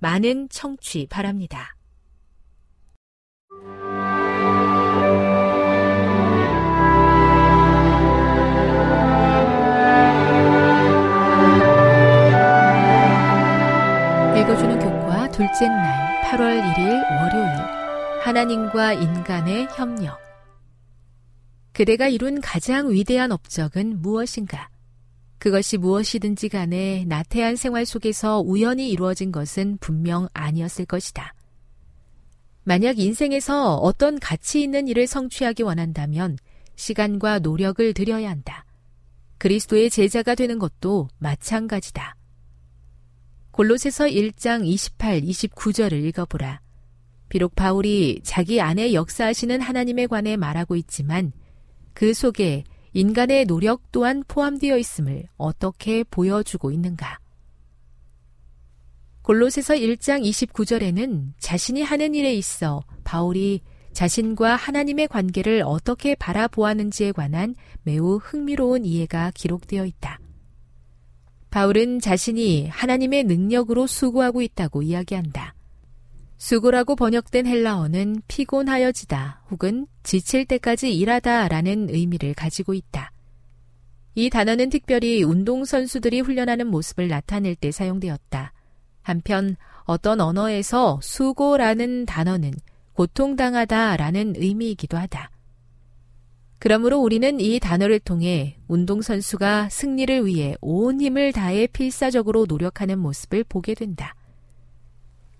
많은 청취 바랍니다. 읽어주는 교과 둘째 날 8월 1일 월요일 하나님과 인간의 협력 그대가 이룬 가장 위대한 업적은 무엇인가? 그것이 무엇이든지 간에 나태한 생활 속에서 우연히 이루어진 것은 분명 아니었을 것이다. 만약 인생에서 어떤 가치 있는 일을 성취하기 원한다면 시간과 노력을 들여야 한다. 그리스도의 제자가 되는 것도 마찬가지다. 골로새서 1장 28, 29절을 읽어보라. 비록 바울이 자기 안에 역사하시는 하나님에 관해 말하고 있지만 그 속에 인간의 노력 또한 포함되어 있음을 어떻게 보여주고 있는가? 골로새서 1장 29절에는 자신이 하는 일에 있어 바울이 자신과 하나님의 관계를 어떻게 바라보았는지에 관한 매우 흥미로운 이해가 기록되어 있다. 바울은 자신이 하나님의 능력으로 수고하고 있다고 이야기한다. 수고라고 번역된 헬라어는 피곤하여지다 혹은 지칠 때까지 일하다 라는 의미를 가지고 있다. 이 단어는 특별히 운동선수들이 훈련하는 모습을 나타낼 때 사용되었다. 한편 어떤 언어에서 수고라는 단어는 고통당하다 라는 의미이기도 하다. 그러므로 우리는 이 단어를 통해 운동선수가 승리를 위해 온 힘을 다해 필사적으로 노력하는 모습을 보게 된다.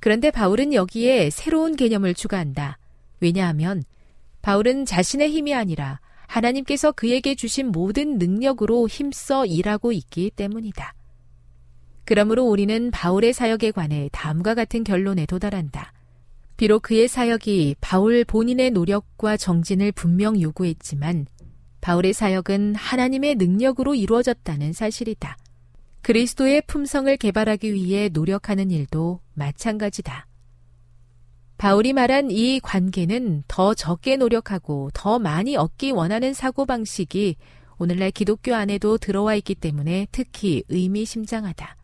그런데 바울은 여기에 새로운 개념을 추가한다. 왜냐하면 바울은 자신의 힘이 아니라 하나님께서 그에게 주신 모든 능력으로 힘써 일하고 있기 때문이다. 그러므로 우리는 바울의 사역에 관해 다음과 같은 결론에 도달한다. 비록 그의 사역이 바울 본인의 노력과 정진을 분명 요구했지만 바울의 사역은 하나님의 능력으로 이루어졌다는 사실이다. 그리스도의 품성을 개발하기 위해 노력하는 일도 마찬가지다. 바울이 말한 이 관계는 더 적게 노력하고 더 많이 얻기 원하는 사고방식이 오늘날 기독교 안에도 들어와 있기 때문에 특히 의미심장하다.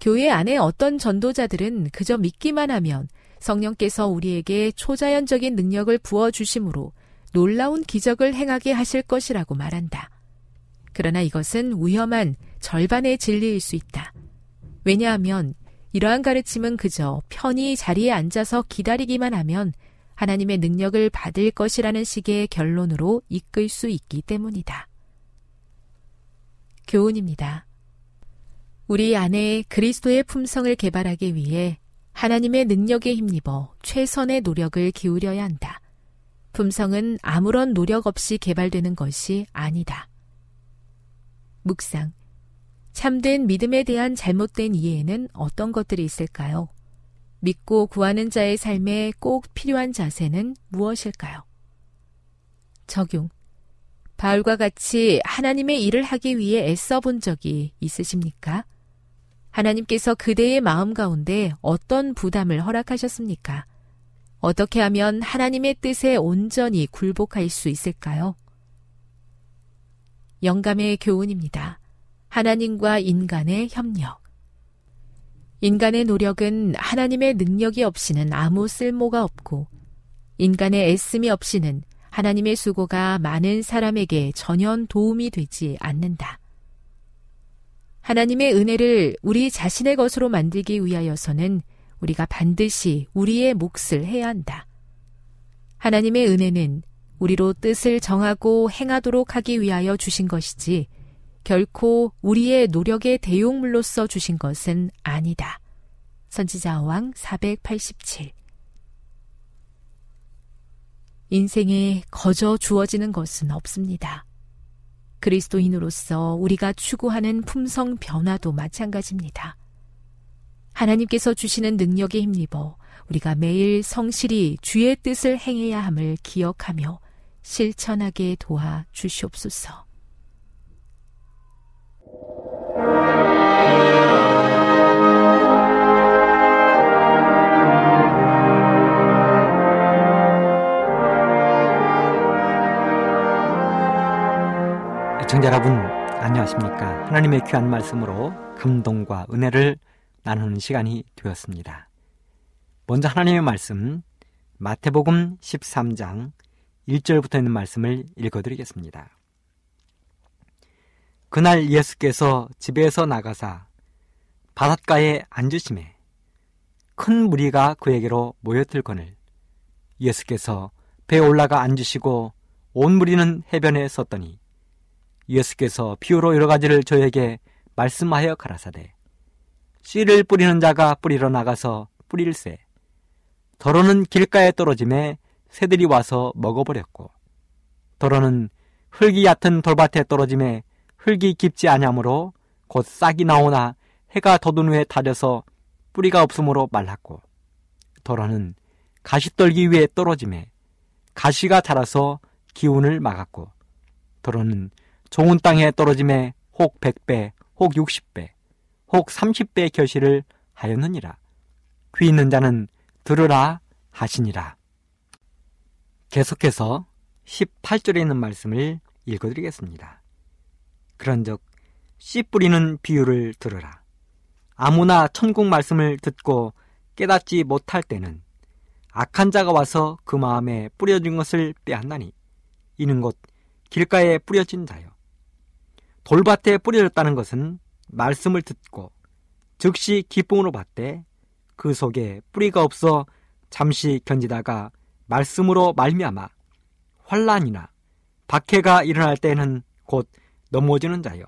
교회 안에 어떤 전도자들은 그저 믿기만 하면 성령께서 우리에게 초자연적인 능력을 부어주심으로 놀라운 기적을 행하게 하실 것이라고 말한다. 그러나 이것은 위험한 절반의 진리일 수 있다. 왜냐하면 이러한 가르침은 그저 편히 자리에 앉아서 기다리기만 하면 하나님의 능력을 받을 것이라는 식의 결론으로 이끌 수 있기 때문이다. 교훈입니다. 우리 안에 그리스도의 품성을 개발하기 위해 하나님의 능력에 힘입어 최선의 노력을 기울여야 한다. 품성은 아무런 노력 없이 개발되는 것이 아니다. 묵상. 참된 믿음에 대한 잘못된 이해에는 어떤 것들이 있을까요? 믿고 구하는 자의 삶에 꼭 필요한 자세는 무엇일까요? 적용. 바울과 같이 하나님의 일을 하기 위해 애써 본 적이 있으십니까? 하나님께서 그대의 마음 가운데 어떤 부담을 허락하셨습니까? 어떻게 하면 하나님의 뜻에 온전히 굴복할 수 있을까요? 영감의 교훈입니다. 하나님과 인간의 협력. 인간의 노력은 하나님의 능력이 없이는 아무 쓸모가 없고, 인간의 애씀이 없이는 하나님의 수고가 많은 사람에게 전혀 도움이 되지 않는다. 하나님의 은혜를 우리 자신의 것으로 만들기 위하여서는 우리가 반드시 우리의 몫을 해야 한다. 하나님의 은혜는 우리로 뜻을 정하고 행하도록 하기 위하여 주신 것이지 결코 우리의 노력의 대용물로서 주신 것은 아니다. 선지자 왕 487 인생에 거저 주어지는 것은 없습니다. 그리스도인으로서 우리가 추구하는 품성 변화도 마찬가지입니다. 하나님께서 주시는 능력에 힘입어 우리가 매일 성실히 주의 뜻을 행해야 함을 기억하며 실천하게 도와 주시옵소서. 애청자 여러분 안녕하십니까? 하나님의 귀한 말씀으로 감동과 은혜를 나누는 시간이 되었습니다. 먼저 하나님의 말씀 마태복음 13장 1절부터 있는 말씀을 읽어드리겠습니다 그날 예수께서 집에서 나가사 바닷가에 앉으심에 큰 무리가 그에게로 모여들거늘 예수께서 배에 올라가 앉으시고 온 무리는 해변에 섰더니 예수께서 비유로 여러 가지를 저에게 말씀하여 가라사대 씨를 뿌리는 자가 뿌리러 나가서 뿌릴새 더러는 길가에 떨어짐에 새들이 와서 먹어버렸고 더러는 흙이 얕은 돌밭에 떨어짐에 흙이 깊지 아니하므로 곧 싹이 나오나 해가 돋은 후에 타려서 뿌리가 없으므로 말랐고 더러는 가시 떨기 위에 떨어짐에 가시가 자라서 기운을 막았고 더러는 좋은 땅에 떨어짐에 혹 100배, 혹 60배, 혹 30배 결실을 하였느니라. 귀 있는 자는 들으라 하시니라. 계속해서 18절에 있는 말씀을 읽어드리겠습니다. 그런즉 씨 뿌리는 비유를 들으라. 아무나 천국 말씀을 듣고 깨닫지 못할 때는 악한 자가 와서 그 마음에 뿌려진 것을 빼앗나니 이는 곧 길가에 뿌려진 자요. 돌밭에 뿌려졌다는 것은 말씀을 듣고 즉시 기쁨으로 받되 그 속에 뿌리가 없어 잠시 견디다가 말씀으로 말미암아 환란이나 박해가 일어날 때는 곧 넘어지는 자요.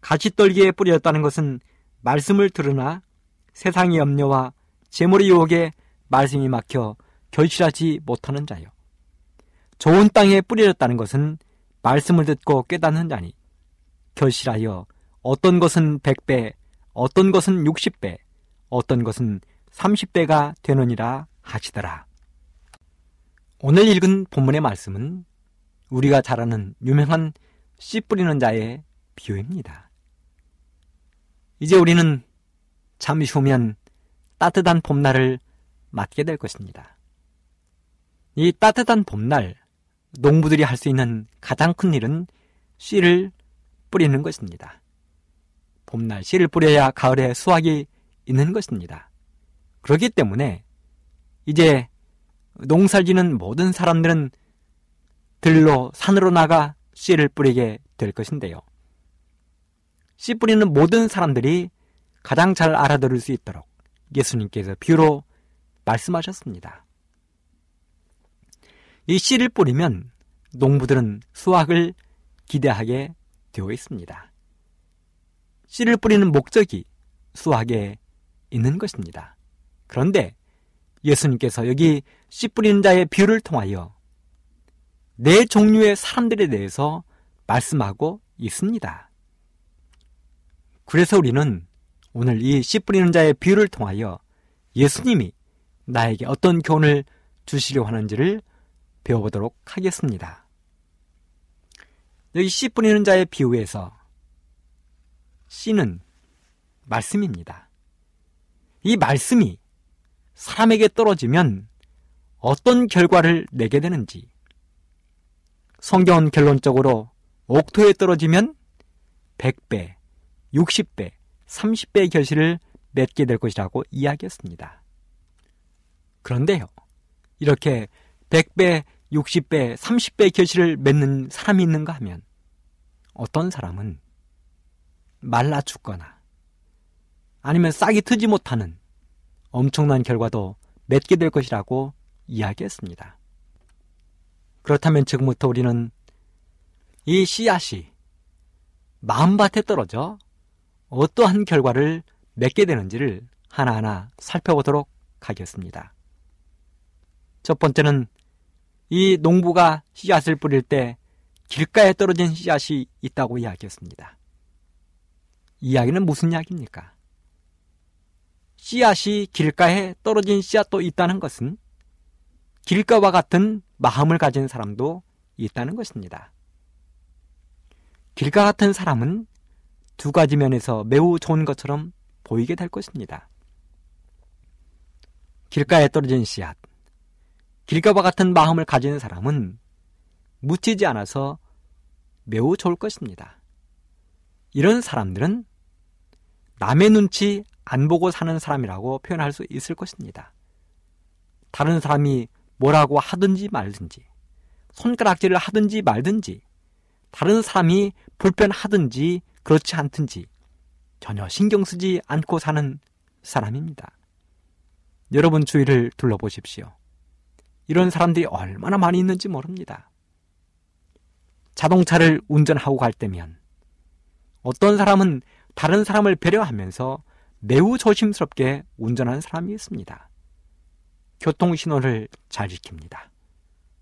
가시떨기에 뿌려졌다는 것은 말씀을 들으나 세상의 염려와 재물의 유혹에 말씀이 막혀 결실하지 못하는 자요. 좋은 땅에 뿌려졌다는 것은 말씀을 듣고 깨닫는 자니 결실하여 어떤 것은 100배, 어떤 것은 60배, 어떤 것은 30배가 되느니라 하시더라. 오늘 읽은 본문의 말씀은 우리가 잘 아는 유명한 씨 뿌리는 자의 비유입니다. 이제 우리는 잠시 후면 따뜻한 봄날을 맞게 될 것입니다. 이 따뜻한 봄날, 농부들이 할 수 있는 가장 큰 일은 씨를 뿌리는 것입니다. 봄날 씨를 뿌려야 가을에 수확이 있는 것입니다. 그렇기 때문에 이제 농사 지는 모든 사람들은 들로 산으로 나가 씨를 뿌리게 될 것인데요. 씨 뿌리는 모든 사람들이 가장 잘 알아들을 수 있도록 예수님께서 비유로 말씀하셨습니다. 이 씨를 뿌리면 농부들은 수확을 기대하게 되어 있습니다. 씨를 뿌리는 목적이 수확에 있는 것입니다. 그런데 예수님께서 여기 씨 뿌리는 자의 비유를 통하여 네 종류의 사람들에 대해서 말씀하고 있습니다. 그래서 우리는 오늘 이 씨 뿌리는 자의 비유를 통하여 예수님이 나에게 어떤 교훈을 주시려 하는지를 배워보도록 하겠습니다. 여기 씨 뿌리는 자의 비유에서 씨는 말씀입니다. 이 말씀이 사람에게 떨어지면 어떤 결과를 내게 되는지 성경은 결론적으로 옥토에 떨어지면 100배, 60배, 30배의 결실을 맺게 될 것이라고 이야기했습니다. 그런데요, 이렇게 100배, 60배, 30배의 결실을 맺는 사람이 있는가 하면 어떤 사람은 말라 죽거나 아니면 싹이 트지 못하는 엄청난 결과도 맺게 될 것이라고 이야기했습니다. 그렇다면 지금부터 우리는 이 씨앗이 마음밭에 떨어져 어떠한 결과를 맺게 되는지를 하나하나 살펴보도록 하겠습니다. 첫 번째는 이 농부가 씨앗을 뿌릴 때 길가에 떨어진 씨앗이 있다고 이야기했습니다. 이야기는 무슨 이야기입니까? 씨앗이 길가에 떨어진 씨앗도 있다는 것은 길가와 같은 마음을 가진 사람도 있다는 것입니다. 길가 같은 사람은 두 가지 면에서 매우 좋은 것처럼 보이게 될 것입니다. 길가에 떨어진 씨앗. 길가와 같은 마음을 가진 사람은 묻히지 않아서 매우 좋을 것입니다. 이런 사람들은 남의 눈치 안 보고 사는 사람이라고 표현할 수 있을 것입니다. 다른 사람이 뭐라고 하든지 말든지, 손가락질을 하든지 말든지, 다른 사람이 불편하든지 그렇지 않든지 전혀 신경 쓰지 않고 사는 사람입니다. 여러분 주위를 둘러보십시오. 이런 사람들이 얼마나 많이 있는지 모릅니다. 자동차를 운전하고 갈 때면 어떤 사람은 다른 사람을 배려하면서 매우 조심스럽게 운전하는 사람이 있습니다. 교통신호를 잘 지킵니다.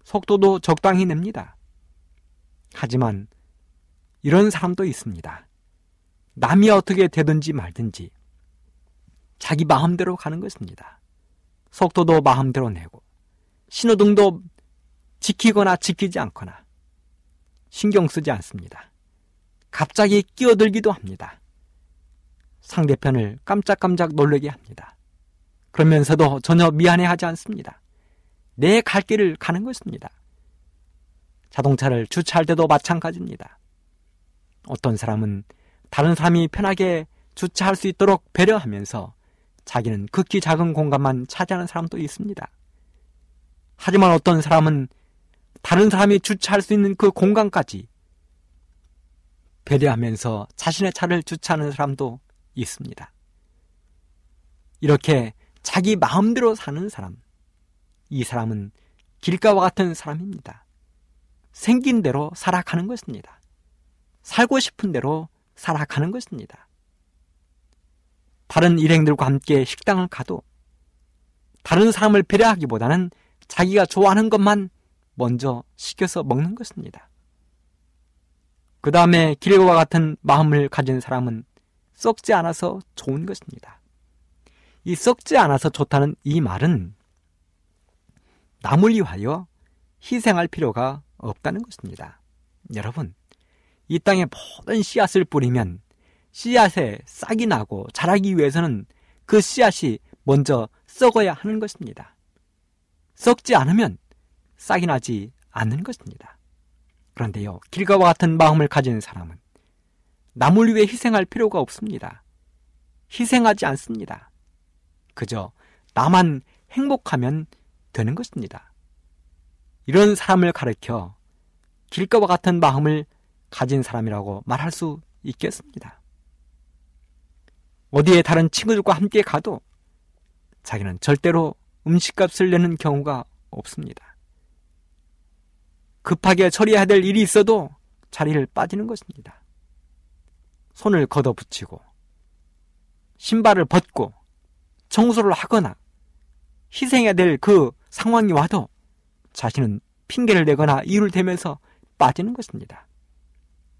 속도도 적당히 냅니다. 하지만 이런 사람도 있습니다. 남이 어떻게 되든지 말든지 자기 마음대로 가는 것입니다. 속도도 마음대로 내고 신호등도 지키거나 지키지 않거나 신경 쓰지 않습니다. 갑자기 끼어들기도 합니다. 상대편을 깜짝깜짝 놀라게 합니다. 그러면서도 전혀 미안해하지 않습니다. 내 갈 길을 가는 것입니다. 자동차를 주차할 때도 마찬가지입니다. 어떤 사람은 다른 사람이 편하게 주차할 수 있도록 배려하면서 자기는 극히 작은 공간만 차지하는 사람도 있습니다. 하지만 어떤 사람은 다른 사람이 주차할 수 있는 그 공간까지 배려하면서 자신의 차를 주차하는 사람도 있습니다. 이렇게 자기 마음대로 사는 사람, 이 사람은 길가와 같은 사람입니다. 생긴 대로 살아가는 것입니다. 살고 싶은 대로 살아가는 것입니다. 다른 일행들과 함께 식당을 가도 다른 사람을 배려하기보다는 자기가 좋아하는 것만 먼저 시켜서 먹는 것입니다. 그 다음에 길과 같은 마음을 가진 사람은 썩지 않아서 좋은 것입니다. 이 썩지 않아서 좋다는 이 말은 남을 위하여 희생할 필요가 없다는 것입니다. 여러분, 이 땅에 모든 씨앗을 뿌리면 씨앗에 싹이 나고 자라기 위해서는 그 씨앗이 먼저 썩어야 하는 것입니다. 썩지 않으면 싹이 나지 않는 것입니다. 그런데요, 길가와 같은 마음을 가진 사람은 남을 위해 희생할 필요가 없습니다. 희생하지 않습니다. 그저 나만 행복하면 되는 것입니다. 이런 사람을 가르켜 길가와 같은 마음을 가진 사람이라고 말할 수 있겠습니다. 어디에 다른 친구들과 함께 가도 자기는 절대로 음식값을 내는 경우가 없습니다. 급하게 처리해야 될 일이 있어도 자리를 빠지는 것입니다. 손을 걷어붙이고 신발을 벗고 청소를 하거나 희생해야 될 그 상황이 와도 자신은 핑계를 대거나 이유를 대면서 빠지는 것입니다.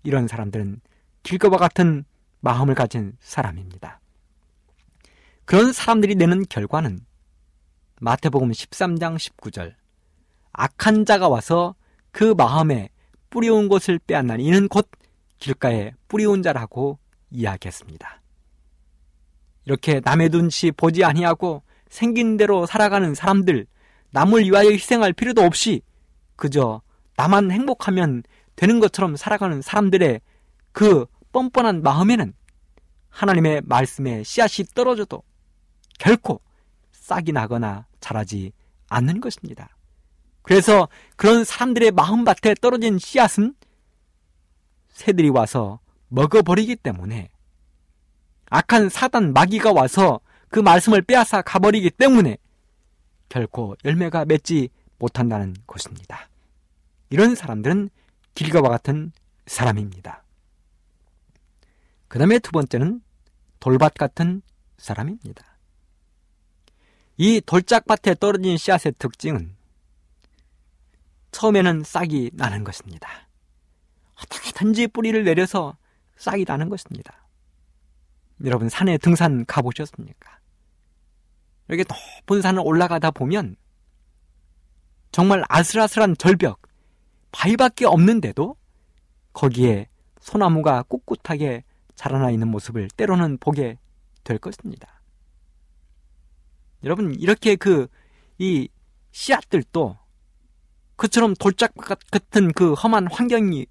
이런 사람들은 길거와 같은 마음을 가진 사람입니다. 그런 사람들이 내는 결과는 마태복음 13장 19절 악한 자가 와서 그 마음에 뿌리온 것을 빼앗나니 이는 곧 길가에 뿌리온 자라고 이야기했습니다. 이렇게 남의 눈치 보지 아니하고 생긴 대로 살아가는 사람들, 남을 위하여 희생할 필요도 없이 그저 나만 행복하면 되는 것처럼 살아가는 사람들의 그 뻔뻔한 마음에는 하나님의 말씀에 씨앗이 떨어져도 결코 싹이 나거나 자라지 않는 것입니다. 그래서 그런 사람들의 마음밭에 떨어진 씨앗은 새들이 와서 먹어버리기 때문에 악한 사단 마귀가 와서 그 말씀을 빼앗아 가버리기 때문에 결코 열매가 맺지 못한다는 것입니다. 이런 사람들은 길가와 같은 사람입니다. 그 다음에 두 번째는 돌밭 같은 사람입니다. 이 돌짝밭에 떨어진 씨앗의 특징은 처음에는 싹이 나는 것입니다. 어떻게든지 뿌리를 내려서 싹이 나는 것입니다. 여러분 산에 등산 가보셨습니까? 이렇게 높은 산을 올라가다 보면 정말 아슬아슬한 절벽, 바위밖에 없는데도 거기에 소나무가 꿋꿋하게 자라나 있는 모습을 때로는 보게 될 것입니다. 여러분 이렇게 그 이 씨앗들도 그처럼 돌짝 같은 그 험한 환경이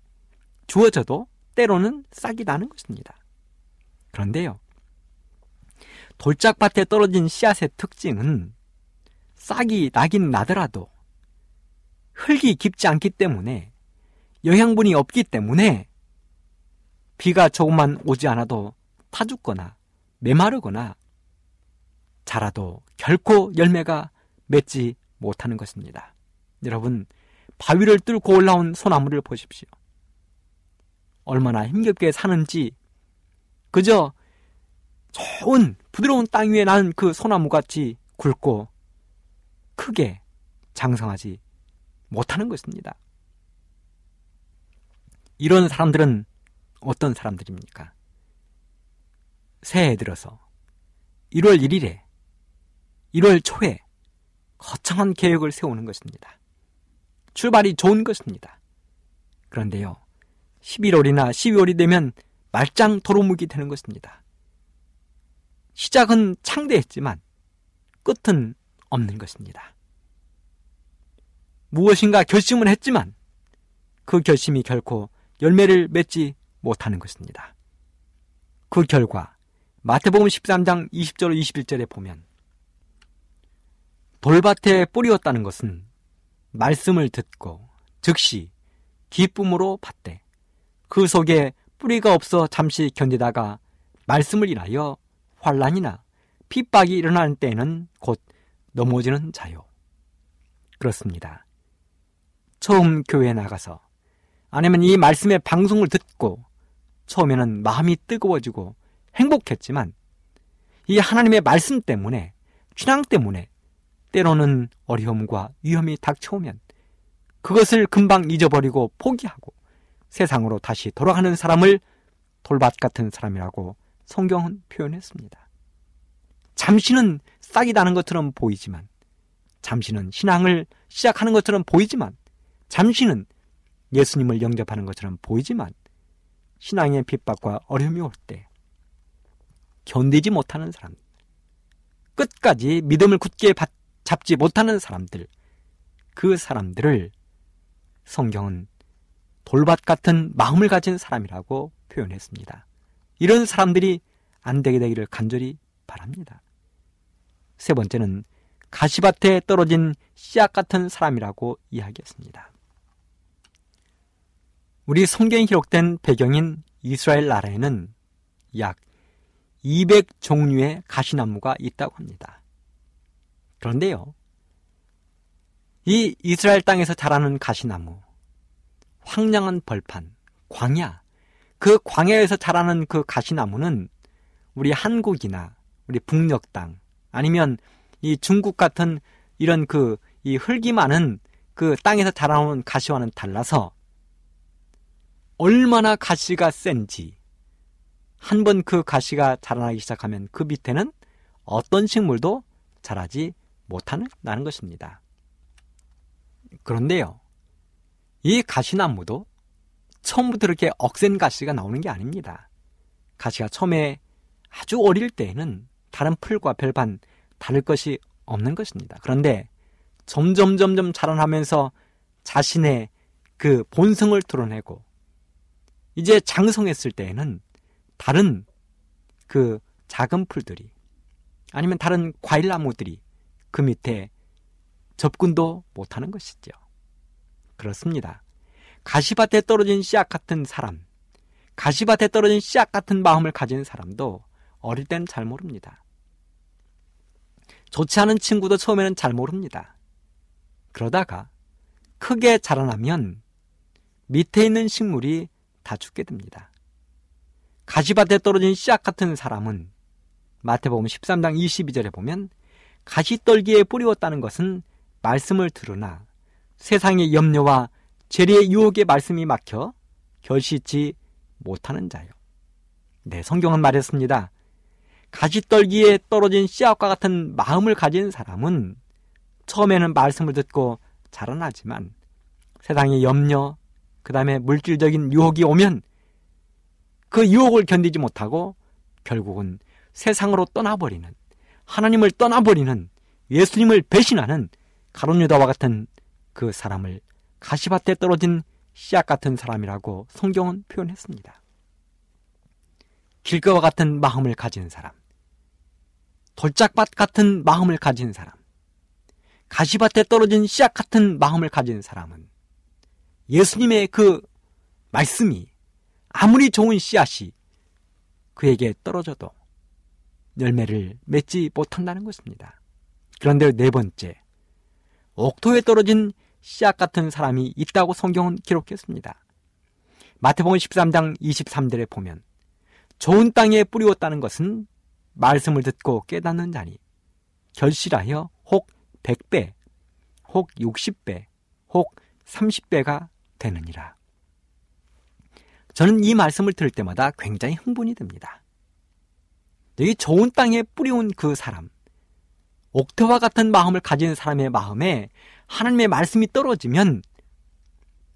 주어져도 때로는 싹이 나는 것입니다. 그런데요. 돌짝밭에 떨어진 씨앗의 특징은 싹이 나긴 나더라도 흙이 깊지 않기 때문에 영양분이 없기 때문에 비가 조금만 오지 않아도 타 죽거나 메마르거나 자라도 결코 열매가 맺지 못하는 것입니다. 여러분, 바위를 뚫고 올라온 소나무를 보십시오. 얼마나 힘겹게 사는지 그저 좋은 부드러운 땅 위에 난 그 소나무 같이 굵고 크게 장성하지 못하는 것입니다. 이런 사람들은 어떤 사람들입니까? 새해 들어서 1월 1일에 1월 초에 거창한 계획을 세우는 것입니다. 출발이 좋은 것입니다. 그런데요, 11월이나 12월이 되면 말짱 도루묵이 되는 것입니다. 시작은 창대했지만 끝은 없는 것입니다. 무엇인가 결심을 했지만 그 결심이 결코 열매를 맺지 못하는 것입니다. 그 결과 마태복음 13장 20절 21절에 보면 돌밭에 뿌리었다는 것은 말씀을 듣고 즉시 기쁨으로 받되 그 속에 뿌리가 없어 잠시 견디다가 말씀을 인하여 환란이나 핍박이 일어나는 때에는 곧 넘어지는 자요. 그렇습니다. 처음 교회에 나가서 아니면 이 말씀의 방송을 듣고 처음에는 마음이 뜨거워지고 행복했지만 이 하나님의 말씀 때문에 신앙 때문에 때로는 어려움과 위험이 닥쳐오면 그것을 금방 잊어버리고 포기하고 세상으로 다시 돌아가는 사람을 돌밭 같은 사람이라고 성경은 표현했습니다. 잠시는 싹이 나는 것처럼 보이지만, 잠시는 신앙을 시작하는 것처럼 보이지만, 잠시는 예수님을 영접하는 것처럼 보이지만, 신앙의 핍박과 어려움이 올 때, 견디지 못하는 사람, 끝까지 믿음을 굳게 잡지 못하는 사람들, 그 사람들을 성경은 돌밭 같은 마음을 가진 사람이라고 표현했습니다. 이런 사람들이 안 되게 되기를 간절히 바랍니다. 세 번째는 가시밭에 떨어진 씨앗 같은 사람이라고 이야기했습니다. 우리 성경에 기록된 배경인 이스라엘 나라에는 약 200종류의 가시나무가 있다고 합니다. 그런데요, 이 이스라엘 땅에서 자라는 가시나무, 황량한 벌판, 광야, 그 광야에서 자라는 그 가시나무는 우리 한국이나 우리 북녘 땅 아니면 이 중국 같은 이런 그 이 흙이 많은 그 땅에서 자라오는 가시와는 달라서 얼마나 가시가 센지 한 번 그 가시가 자라나기 시작하면 그 밑에는 어떤 식물도 자라지 못하는 것입니다. 그런데요, 이 가시나무도 처음부터 이렇게 억센 가시가 나오는 게 아닙니다. 가시가 처음에 아주 어릴 때에는 다른 풀과 별반 다를 것이 없는 것입니다. 그런데 점점 점점 자라나면서 자신의 그 본성을 드러내고 이제 장성했을 때에는 다른 그 작은 풀들이 아니면 다른 과일나무들이 그 밑에 접근도 못하는 것이죠. 그렇습니다. 가시밭에 떨어진 씨앗 같은 사람, 가시밭에 떨어진 씨앗 같은 마음을 가진 사람도 어릴 때는 잘 모릅니다. 좋지 않은 친구도 처음에는 잘 모릅니다. 그러다가 크게 자라나면 밑에 있는 식물이 다 죽게 됩니다. 가시밭에 떨어진 씨앗 같은 사람은 마태복음 13장 22절에 보면 가시떨기에 뿌리웠다는 것은 말씀을 들으나 세상의 염려와 재리의 유혹의 말씀이 막혀 결실치 못하는 자요. 네, 성경은 말했습니다. 가시떨기에 떨어진 씨앗과 같은 마음을 가진 사람은 처음에는 말씀을 듣고 자라나지만 세상의 염려, 그 다음에 물질적인 유혹이 오면 그 유혹을 견디지 못하고 결국은 세상으로 떠나버리는 하나님을 떠나버리는 예수님을 배신하는 가론유다와 같은 그 사람을 가시밭에 떨어진 씨앗 같은 사람이라고 성경은 표현했습니다. 길가와 같은 마음을 가진 사람, 돌짝밭 같은 마음을 가진 사람, 가시밭에 떨어진 씨앗 같은 마음을 가진 사람은 예수님의 그 말씀이 아무리 좋은 씨앗이 그에게 떨어져도 열매를 맺지 못한다는 것입니다. 그런데 네 번째, 옥토에 떨어진 씨앗 같은 사람이 있다고 성경은 기록했습니다. 마태복음 13장 23절에 보면 좋은 땅에 뿌리웠다는 것은 말씀을 듣고 깨닫는 자니 결실하여 혹 100배, 혹 60배, 혹 30배가 되느니라. 저는 이 말씀을 들을 때마다 굉장히 흥분이 됩니다. 여기 좋은 땅에 뿌리온 그 사람, 옥토와 같은 마음을 가진 사람의 마음에 하나님의 말씀이 떨어지면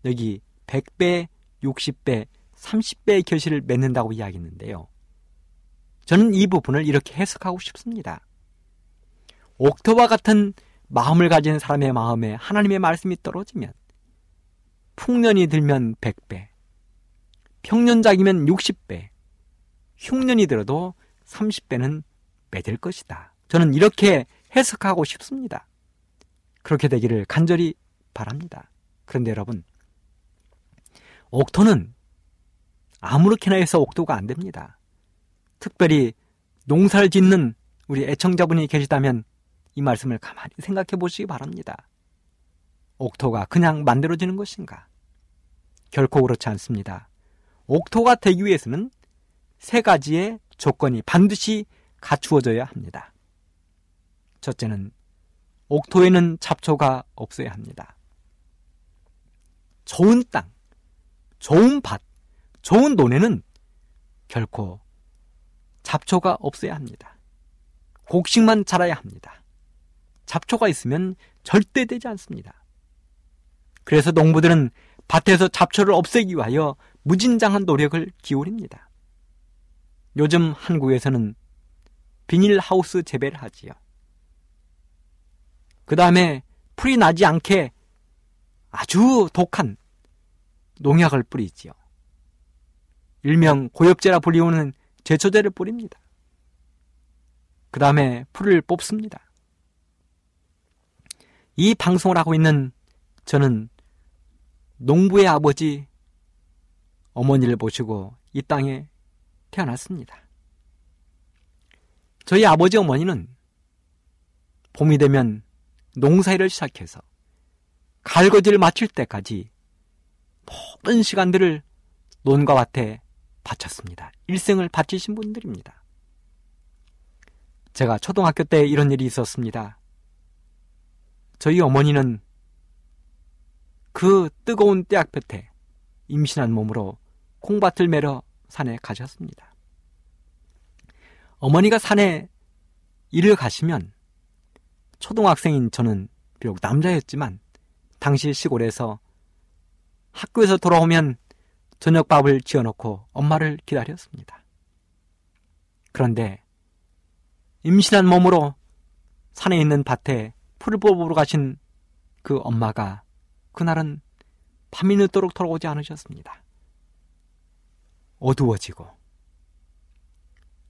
여기 100배, 60배, 30배의 결실을 맺는다고 이야기했는데요. 저는 이 부분을 이렇게 해석하고 싶습니다. 옥토와 같은 마음을 가진 사람의 마음에 하나님의 말씀이 떨어지면 풍년이 들면 100배, 평년작이면 60배, 흉년이 들어도 30배는 맺을 것이다. 저는 이렇게 해석하고 싶습니다. 그렇게 되기를 간절히 바랍니다. 그런데 여러분, 옥토는 아무렇게나 해서 옥토가 안 됩니다. 특별히 농사를 짓는 우리 애청자분이 계시다면 이 말씀을 가만히 생각해 보시기 바랍니다. 옥토가 그냥 만들어지는 것인가? 결코 그렇지 않습니다. 옥토가 되기 위해서는 세 가지의 조건이 반드시 갖추어져야 합니다. 첫째는 옥토에는 잡초가 없어야 합니다. 좋은 땅, 좋은 밭, 좋은 논에는 결코 잡초가 없어야 합니다. 곡식만 자라야 합니다. 잡초가 있으면 절대 되지 않습니다. 그래서 농부들은 밭에서 잡초를 없애기 위하여 무진장한 노력을 기울입니다. 요즘 한국에서는 비닐하우스 재배를 하지요. 그 다음에 풀이 나지 않게 아주 독한 농약을 뿌리지요. 일명 고엽제라 불리우는 제초제를 뿌립니다. 그 다음에 풀을 뽑습니다. 이 방송을 하고 있는 저는 농부의 아버지 어머니를 모시고 이 땅에 태어났습니다. 저희 아버지 어머니는 봄이 되면 농사일을 시작해서 갈거지를 마칠 때까지 모든 시간들을 논과 밭에 바쳤습니다. 일생을 바치신 분들입니다. 제가 초등학교 때 이런 일이 있었습니다. 저희 어머니는 그 뜨거운 떼약볕에 임신한 몸으로 콩밭을 매러 산에 가셨습니다. 어머니가 산에 일을 가시면 초등학생인 저는 비록 남자였지만 당시 시골에서 학교에서 돌아오면 저녁밥을 지어놓고 엄마를 기다렸습니다. 그런데 임신한 몸으로 산에 있는 밭에 풀을 뽑으러 가신 그 엄마가 그날은 밤이 늦도록 돌아오지 않으셨습니다. 어두워지고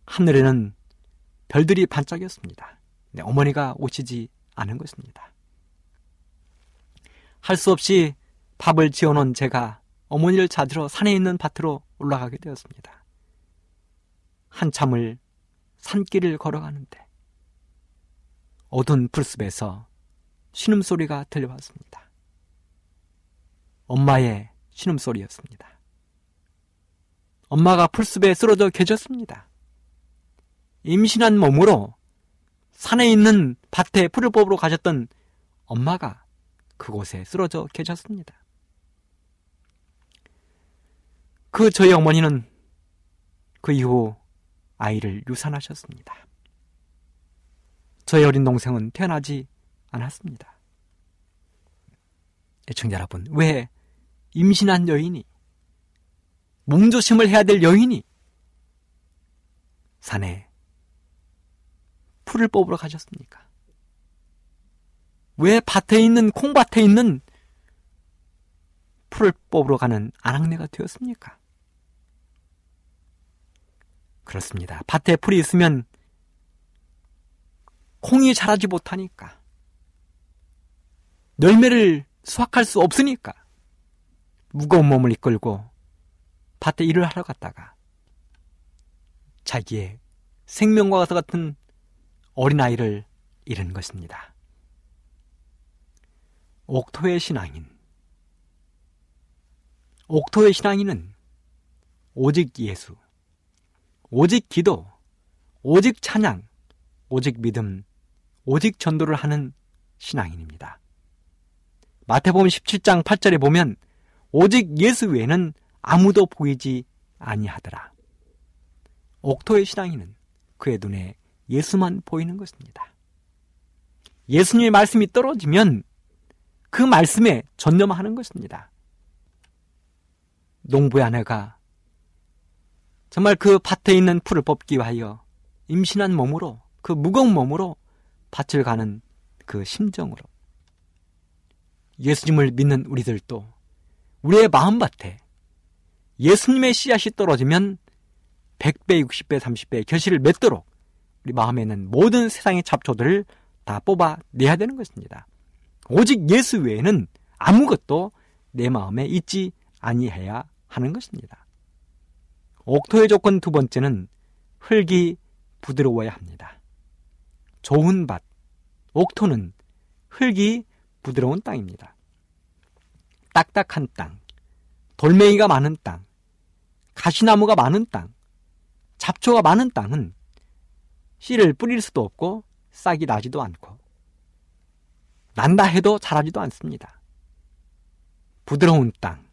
하늘에는 별들이 반짝였습니다. 네, 어머니가 오시지 않은 것입니다. 할 수 없이 밥을 지어놓은 제가 어머니를 찾으러 산에 있는 밭으로 올라가게 되었습니다. 한참을 산길을 걸어가는데 어두운 풀숲에서 신음소리가 들려왔습니다. 엄마의 신음소리였습니다. 엄마가 풀숲에 쓰러져 계셨습니다. 임신한 몸으로 산에 있는 밭에 풀을 뽑으러 가셨던 엄마가 그곳에 쓰러져 계셨습니다. 그 저희 어머니는 그 이후 아이를 유산하셨습니다. 저희 어린 동생은 태어나지 않았습니다. 애청자 여러분, 왜 임신한 여인이 몸조심을 해야 될 여인이 산에 풀을 뽑으러 가셨습니까? 왜 밭에 있는 콩밭에 있는 풀을 뽑으러 가는 아낙네가 되었습니까? 그렇습니다. 밭에 풀이 있으면 콩이 자라지 못하니까 열매를 수확할 수 없으니까 무거운 몸을 이끌고 밭에 일을 하러 갔다가 자기의 생명과 같은 어린아이를 잃은 것입니다. 옥토의 신앙인 옥토의 신앙인은 오직 예수, 오직 기도, 오직 찬양, 오직 믿음, 오직 전도를 하는 신앙인입니다. 마태복음 17장 8절에 보면 오직 예수 외에는 아무도 보이지 아니하더라. 옥토의 신앙인은 그의 눈에 예수만 보이는 것입니다. 예수님의 말씀이 떨어지면 그 말씀에 전념하는 것입니다. 농부의 아내가 정말 그 밭에 있는 풀을 뽑기 위하여 임신한 몸으로 그 무거운 몸으로 밭을 가는 그 심정으로 예수님을 믿는 우리들도 우리의 마음밭에 예수님의 씨앗이 떨어지면 100배, 60배, 30배 결실을 맺도록 우리 마음에는 모든 세상의 잡초들을 다 뽑아내야 되는 것입니다. 오직 예수 외에는 아무것도 내 마음에 있지 아니해야 하는 것입니다. 옥토의 조건 두 번째는 흙이 부드러워야 합니다. 좋은 밭, 옥토는 흙이 부드러운 땅입니다. 딱딱한 땅, 돌멩이가 많은 땅, 가시나무가 많은 땅, 잡초가 많은 땅은 씨를 뿌릴 수도 없고 싹이 나지도 않고 난다 해도 자라지도 않습니다. 부드러운 땅,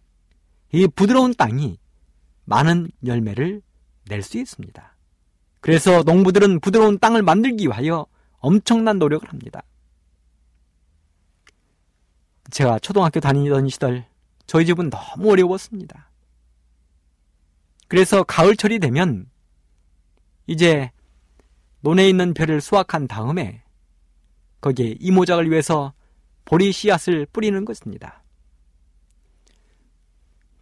이 부드러운 땅이 많은 열매를 낼 수 있습니다. 그래서 농부들은 부드러운 땅을 만들기 위하여 엄청난 노력을 합니다. 제가 초등학교 다니던 시절 저희 집은 너무 어려웠습니다. 그래서 가을철이 되면 이제 논에 있는 벼를 수확한 다음에 거기에 이모작을 위해서 보리 씨앗을 뿌리는 것입니다.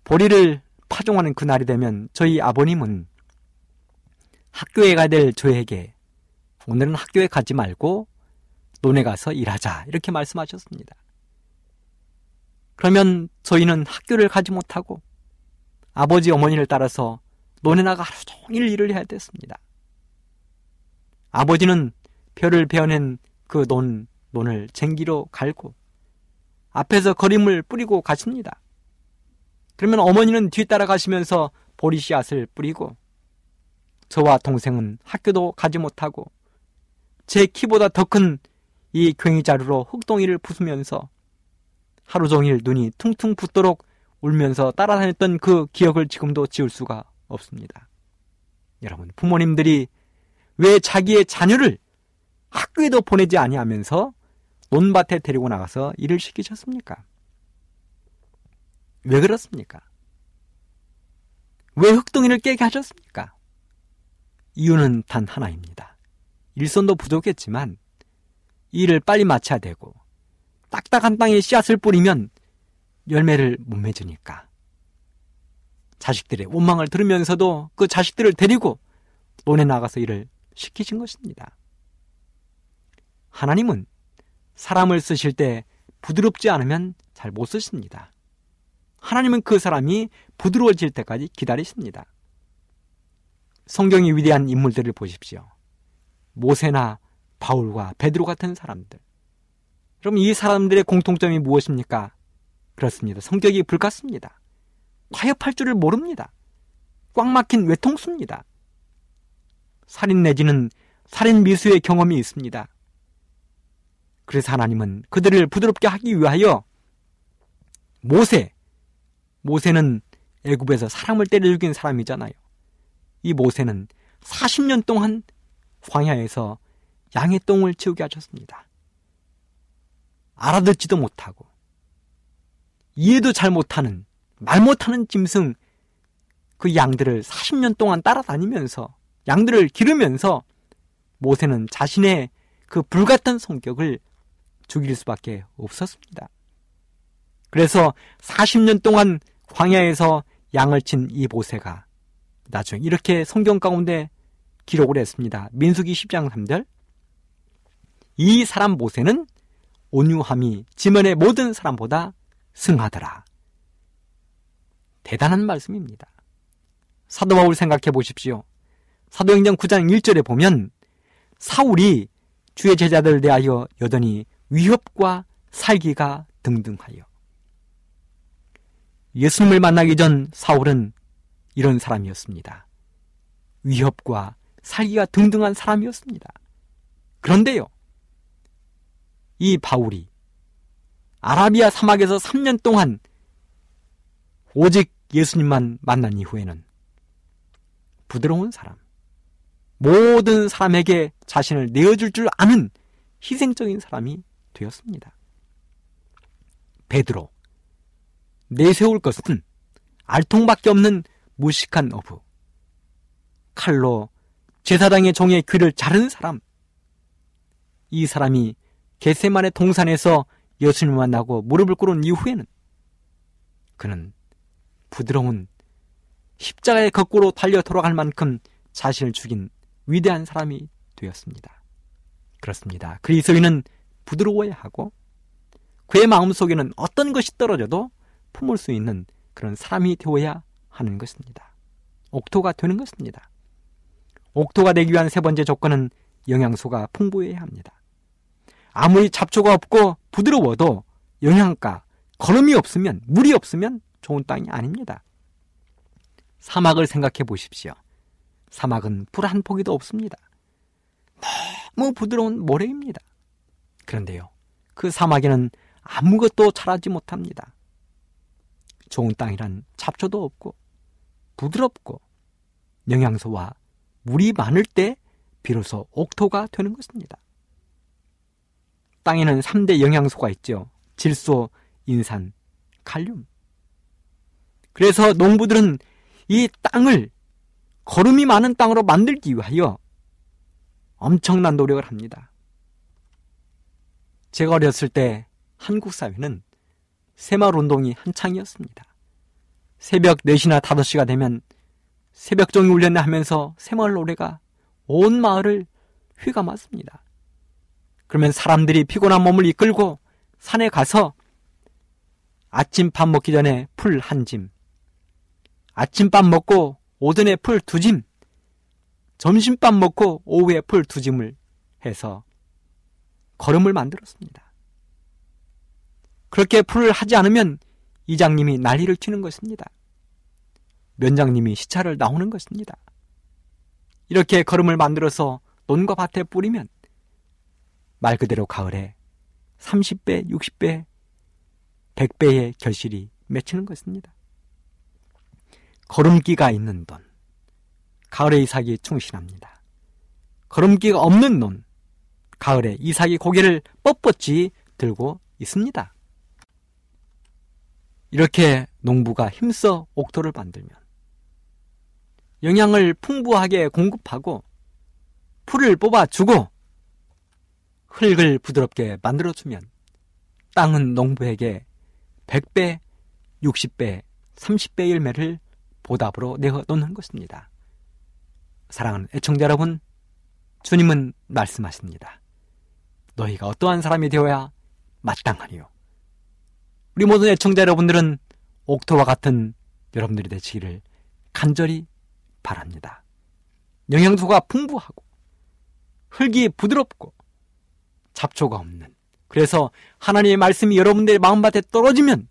보리를 파종하는 그날이 되면 저희 아버님은 학교에 가야 될 저에게 오늘은 학교에 가지 말고 논에 가서 일하자 이렇게 말씀하셨습니다. 그러면 저희는 학교를 가지 못하고 아버지 어머니를 따라서 논에 나가 하루 종일 일을 해야 됐습니다. 아버지는 벼를 베어낸 그 논, 논을 쟁기로 갈고 앞에서 거림을 뿌리고 가십니다. 그러면 어머니는 뒤따라 가시면서 보리 씨앗을 뿌리고 저와 동생은 학교도 가지 못하고 제 키보다 더 큰 이 괭이자루로 흙동이를 부수면서 하루 종일 눈이 퉁퉁 붓도록 울면서 따라다녔던 그 기억을 지금도 지울 수가 없습니다. 여러분, 부모님들이 왜 자기의 자녀를 학교에도 보내지 아니하면서 논밭에 데리고 나가서 일을 시키셨습니까? 왜 그렇습니까? 왜 흙동이를 깨게 하셨습니까? 이유는 단 하나입니다. 일손도 부족했지만 일을 빨리 마쳐야 되고 딱딱한 땅에 씨앗을 뿌리면 열매를 못 맺으니까. 자식들의 원망을 들으면서도 그 자식들을 데리고 논에 나가서 일을 시키신 것입니다. 하나님은 사람을 쓰실 때 부드럽지 않으면 잘 못 쓰십니다. 하나님은 그 사람이 부드러워질 때까지 기다리십니다. 성경의 위대한 인물들을 보십시오. 모세나 바울과 베드로 같은 사람들. 그럼 이 사람들의 공통점이 무엇입니까? 그렇습니다. 성격이 불같습니다. 타협할 줄을 모릅니다. 꽉 막힌 외통수입니다. 살인 내지는 살인 미수의 경험이 있습니다. 그래서 하나님은 그들을 부드럽게 하기 위하여 모세, 모세는 애굽에서 사람을 때려 죽인 사람이잖아요. 이 모세는 40년 동안 광야에서 양의 똥을 치우게 하셨습니다. 알아듣지도 못하고 이해도 잘 못하는 말 못하는 짐승 그 양들을 40년 동안 따라다니면서 양들을 기르면서 모세는 자신의 그 불같은 성격을 죽일 수밖에 없었습니다. 그래서 40년 동안 광야에서 양을 친 이 모세가 나중에 이렇게 성경 가운데 기록을 했습니다. 민수기 10장 3절. 이 사람 모세는 온유함이 지면의 모든 사람보다 승하더라. 대단한 말씀입니다. 사도 바울 생각해 보십시오. 사도행전 9장 1절에 보면 사울이 주의 제자들 대하여 여전히 위협과 살기가 등등하여 예수님을 만나기 전 사울은 이런 사람이었습니다. 위협과 살기가 등등한 사람이었습니다. 그런데요, 이 바울이 아라비아 사막에서 3년 동안 오직 예수님만 만난 이후에는 부드러운 사람, 모든 사람에게 자신을 내어줄 줄 아는 희생적인 사람이 되었습니다. 베드로, 내세울 것은 알통밖에 없는 무식한 어부, 칼로 제사장의 종의 귀를 자른 사람, 이 사람이 겟세만의 동산에서 예수님을 만나고 무릎을 꿇은 이후에는 그는 부드러운 십자가의 거꾸로 달려 돌아갈 만큼 자신을 죽인 위대한 사람이 되었습니다. 그렇습니다. 그리스도인은 부드러워야 하고 그의 마음속에는 어떤 것이 떨어져도 품을 수 있는 그런 사람이 되어야 하는 것입니다. 옥토가 되는 것입니다. 옥토가 되기 위한 세 번째 조건은 영양소가 풍부해야 합니다. 아무리 잡초가 없고 부드러워도 영양가, 걸음이 없으면, 물이 없으면 좋은 땅이 아닙니다. 사막을 생각해 보십시오. 사막은 불 한 포기도 없습니다. 너무 부드러운 모래입니다. 그런데요, 그 사막에는 아무것도 자라지 못합니다. 좋은 땅이란 잡초도 없고, 부드럽고, 영양소와 물이 많을 때 비로소 옥토가 되는 것입니다. 땅에는 3대 영양소가 있죠. 질소, 인산, 칼륨. 그래서 농부들은 이 땅을 거름이 많은 땅으로 만들기 위하여 엄청난 노력을 합니다. 제가 어렸을 때 한국 사회는 새마을 운동이 한창이었습니다. 새벽 4시나 5시가 되면 새벽종이 울렸네 하면서 새마을 노래가 온 마을을 휘감았습니다. 그러면 사람들이 피곤한 몸을 이끌고 산에 가서 아침밥 먹기 전에 풀 한 짐, 아침밥 먹고 오전에 풀 두 짐, 점심밥 먹고 오후에 풀 두 짐을 해서 거름을 만들었습니다. 그렇게 풀을 하지 않으면 이장님이 난리를 치는 것입니다. 면장님이 시차를 나오는 것입니다. 이렇게 걸음을 만들어서 논과 밭에 뿌리면 말 그대로 가을에 30배, 60배, 100배의 결실이 맺히는 것입니다. 걸음기가 있는 돈. 가을에 이삭이 충실합니다. 걸음기가 없는 논. 가을에 이삭이 고개를 뻣뻣이 들고 있습니다. 이렇게 농부가 힘써 옥토를 만들면 영양을 풍부하게 공급하고 풀을 뽑아주고 흙을 부드럽게 만들어주면 땅은 농부에게 100배, 60배, 30배 열매를 보답으로 내어놓는 것입니다. 사랑하는 애청자 여러분, 주님은 말씀하십니다. 너희가 어떠한 사람이 되어야 마땅하리요. 우리 모든 애청자 여러분들은 옥토와 같은 여러분들이 되시기를 간절히 바랍니다. 영양소가 풍부하고 흙이 부드럽고 잡초가 없는 그래서 하나님의 말씀이 여러분들의 마음밭에 떨어지면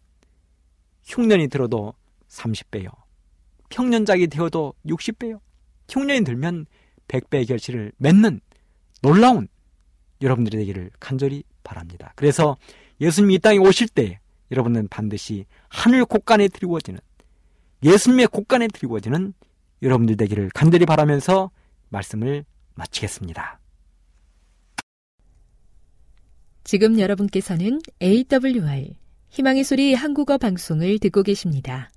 흉년이 들어도 30배요. 평년작이 되어도 60배요. 흉년이 들면 100배의 결실을 맺는 놀라운 여러분들이 되기를 간절히 바랍니다. 그래서 예수님이 이 땅에 오실 때 여러분은 반드시 하늘 곳간에 드리워지는 예수님의 곳간에 드리워지는 여러분들 되기를 간절히 바라면서 말씀을 마치겠습니다. 지금 여러분께서는 AWR 희망의 소리 한국어 방송을 듣고 계십니다.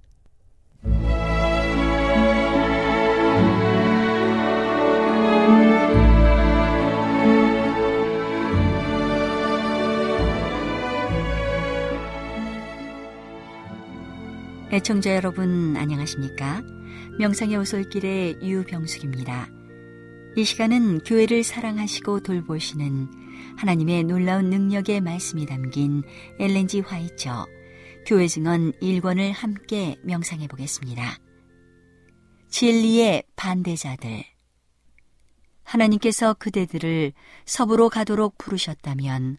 애청자 여러분 안녕하십니까? 명상의 오솔길의 유병숙입니다. 이 시간은 교회를 사랑하시고 돌보시는 하나님의 놀라운 능력의 말씀이 담긴 엘렌지 화이처 교회 증언 1권을 함께 명상해 보겠습니다. 진리의 반대자들 하나님께서 그대들을 섭으로 가도록 부르셨다면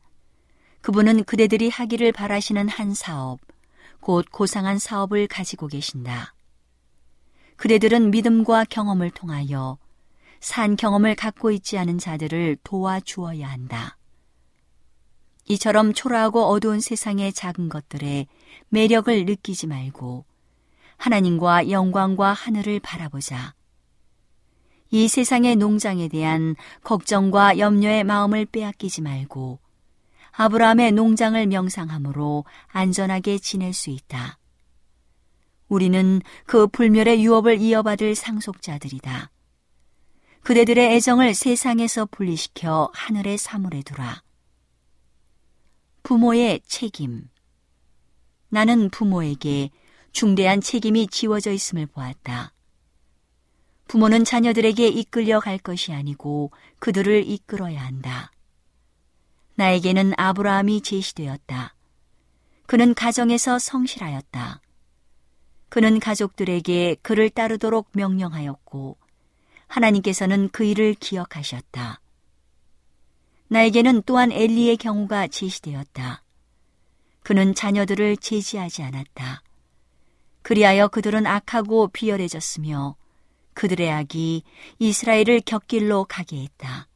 그분은 그대들이 하기를 바라시는 한 사업, 곧 고상한 사업을 가지고 계신다. 그대들은 믿음과 경험을 통하여 산 경험을 갖고 있지 않은 자들을 도와주어야 한다. 이처럼 초라하고 어두운 세상의 작은 것들에 매력을 느끼지 말고 하나님과 영광과 하늘을 바라보자. 이 세상의 농장에 대한 걱정과 염려의 마음을 빼앗기지 말고 아브라함의 농장을 명상함으로 안전하게 지낼 수 있다. 우리는 그 불멸의 유업을 이어받을 상속자들이다. 그대들의 애정을 세상에서 분리시켜 하늘의 사물에 두라. 부모의 책임. 나는 부모에게 중대한 책임이 지워져 있음을 보았다. 부모는 자녀들에게 이끌려 갈 것이 아니고 그들을 이끌어야 한다. 나에게는 아브라함이 제시되었다. 그는 가정에서 성실하였다. 그는 가족들에게 그를 따르도록 명령하였고 하나님께서는 그 일을 기억하셨다. 나에게는 또한 엘리의 경우가 제시되었다. 그는 자녀들을 제지하지 않았다. 그리하여 그들은 악하고 비열해졌으며 그들의 악이 이스라엘을 격길로 가게 했다.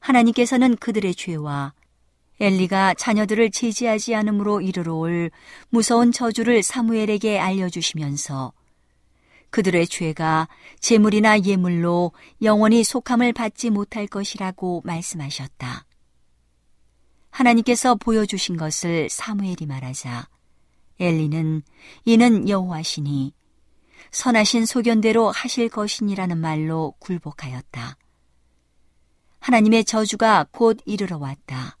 하나님께서는 그들의 죄와 엘리가 자녀들을 제지하지 않으므로 이르러 올 무서운 저주를 사무엘에게 알려주시면서 그들의 죄가 재물이나 예물로 영원히 속함을 받지 못할 것이라고 말씀하셨다. 하나님께서 보여주신 것을 사무엘이 말하자 엘리는 이는 여호와시니 선하신 소견대로 하실 것이니라는 말로 굴복하였다. 하나님의 저주가 곧 이르러 왔다.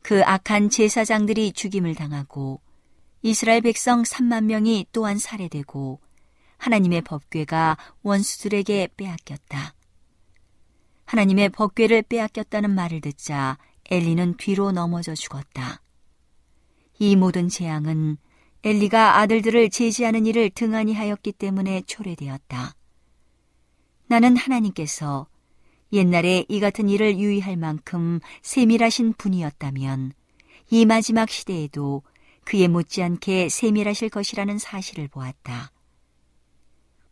그 악한 제사장들이 죽임을 당하고 이스라엘 백성 3만 명이 또한 살해되고 하나님의 법궤가 원수들에게 빼앗겼다. 하나님의 법궤를 빼앗겼다는 말을 듣자 엘리는 뒤로 넘어져 죽었다. 이 모든 재앙은 엘리가 아들들을 제지하는 일을 등한히 하였기 때문에 초래되었다. 나는 하나님께서 옛날에 이 같은 일을 유의할 만큼 세밀하신 분이었다면 이 마지막 시대에도 그에 못지않게 세밀하실 것이라는 사실을 보았다.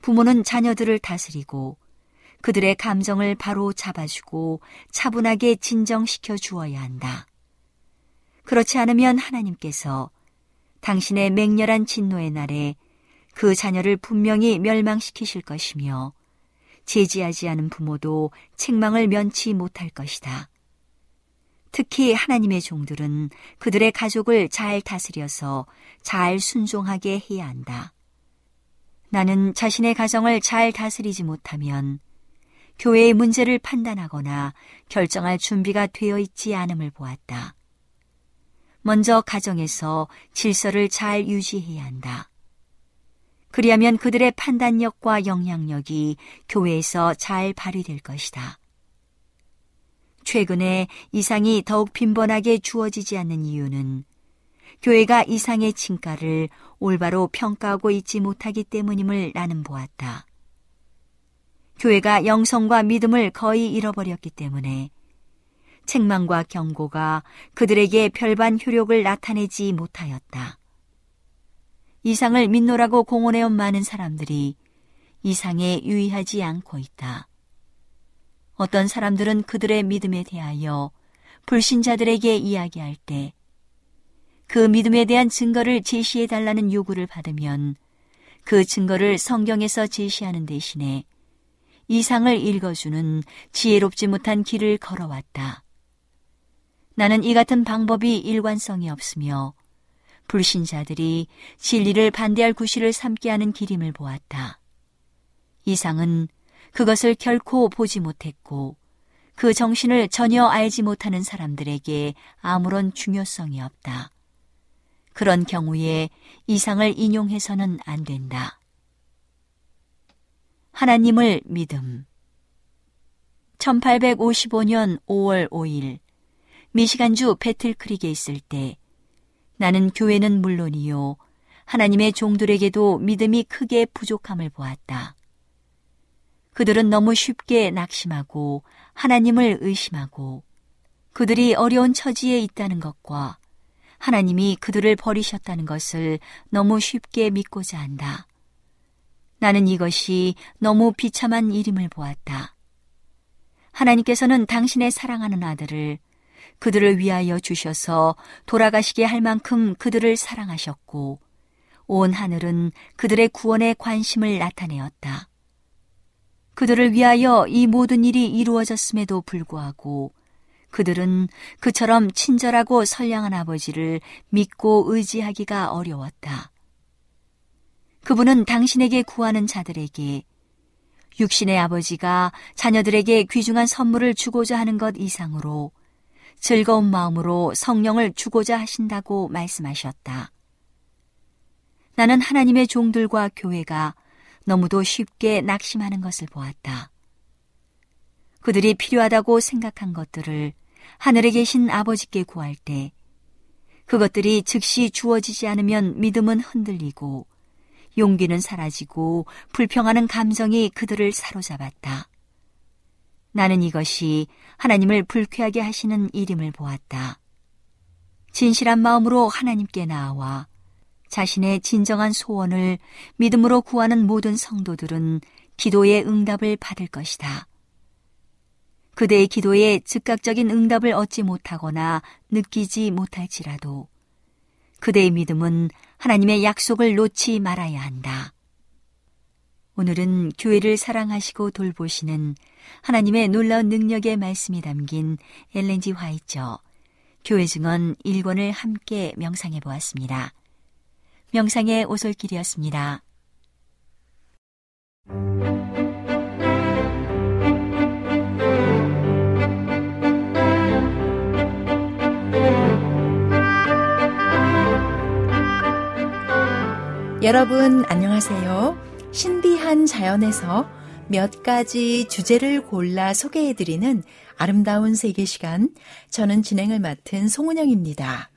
부모는 자녀들을 다스리고 그들의 감정을 바로 잡아주고 차분하게 진정시켜 주어야 한다. 그렇지 않으면 하나님께서 당신의 맹렬한 진노의 날에 그 자녀를 분명히 멸망시키실 것이며 제지하지 않은 부모도 책망을 면치 못할 것이다. 특히 하나님의 종들은 그들의 가족을 잘 다스려서 잘 순종하게 해야 한다. 나는 자신의 가정을 잘 다스리지 못하면 교회의 문제를 판단하거나 결정할 준비가 되어 있지 않음을 보았다. 먼저 가정에서 질서를 잘 유지해야 한다. 그리하면 그들의 판단력과 영향력이 교회에서 잘 발휘될 것이다. 최근에 이상이 더욱 빈번하게 주어지지 않는 이유는 교회가 이상의 칭가를 올바로 평가하고 있지 못하기 때문임을 나는 보았다. 교회가 영성과 믿음을 거의 잃어버렸기 때문에 책망과 경고가 그들에게 별반 효력을 나타내지 못하였다. 이상을 믿노라고 공언해온 많은 사람들이 이상에 유의하지 않고 있다. 어떤 사람들은 그들의 믿음에 대하여 불신자들에게 이야기할 때 그 믿음에 대한 증거를 제시해 달라는 요구를 받으면 그 증거를 성경에서 제시하는 대신에 이상을 읽어주는 지혜롭지 못한 길을 걸어왔다. 나는 이 같은 방법이 일관성이 없으며 불신자들이 진리를 반대할 구실을 삼게 하는 길임을 보았다. 이상은 그것을 결코 보지 못했고 그 정신을 전혀 알지 못하는 사람들에게 아무런 중요성이 없다. 그런 경우에 이상을 인용해서는 안 된다. 하나님을 믿음. 1855년 5월 5일 미시간주 배틀크릭에 있을 때 나는 교회는 물론이요 하나님의 종들에게도 믿음이 크게 부족함을 보았다. 그들은 너무 쉽게 낙심하고 하나님을 의심하고 그들이 어려운 처지에 있다는 것과 하나님이 그들을 버리셨다는 것을 너무 쉽게 믿고자 한다. 나는 이것이 너무 비참한 일임을 보았다. 하나님께서는 당신의 사랑하는 아들을 그들을 위하여 주셔서 돌아가시게 할 만큼 그들을 사랑하셨고 온 하늘은 그들의 구원에 관심을 나타내었다. 그들을 위하여 이 모든 일이 이루어졌음에도 불구하고 그들은 그처럼 친절하고 선량한 아버지를 믿고 의지하기가 어려웠다. 그분은 당신에게 구하는 자들에게 육신의 아버지가 자녀들에게 귀중한 선물을 주고자 하는 것 이상으로 즐거운 마음으로 성령을 주고자 하신다고 말씀하셨다. 나는 하나님의 종들과 교회가 너무도 쉽게 낙심하는 것을 보았다. 그들이 필요하다고 생각한 것들을 하늘에 계신 아버지께 구할 때 그것들이 즉시 주어지지 않으면 믿음은 흔들리고 용기는 사라지고 불평하는 감정이 그들을 사로잡았다. 나는 이것이 하나님을 불쾌하게 하시는 일임을 보았다. 진실한 마음으로 하나님께 나아와 자신의 진정한 소원을 믿음으로 구하는 모든 성도들은 기도의 응답을 받을 것이다. 그대의 기도에 즉각적인 응답을 얻지 못하거나 느끼지 못할지라도 그대의 믿음은 하나님의 약속을 놓지 말아야 한다. 오늘은 교회를 사랑하시고 돌보시는 하나님의 놀라운 능력의 말씀이 담긴 엘렌지 화이처 교회 증언 1권을 함께 명상해 보았습니다. 명상의 오솔길이었습니다. 여러분 안녕하세요. 신비한 자연에서 몇 가지 주제를 골라 소개해드리는 아름다운 세계 시간. 저는 진행을 맡은 송은영입니다.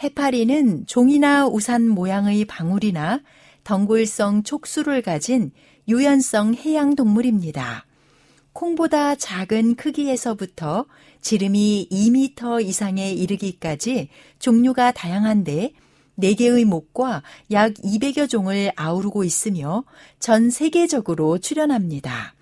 해파리는 종이나 우산 모양의 방울이나 덩굴성 촉수를 가진 유연성 해양 동물입니다. 콩보다 작은 크기에서부터 지름이 2m 이상에 이르기까지 종류가 다양한데 4개의 목과 약 200여 종을 아우르고 있으며 전 세계적으로 출현합니다.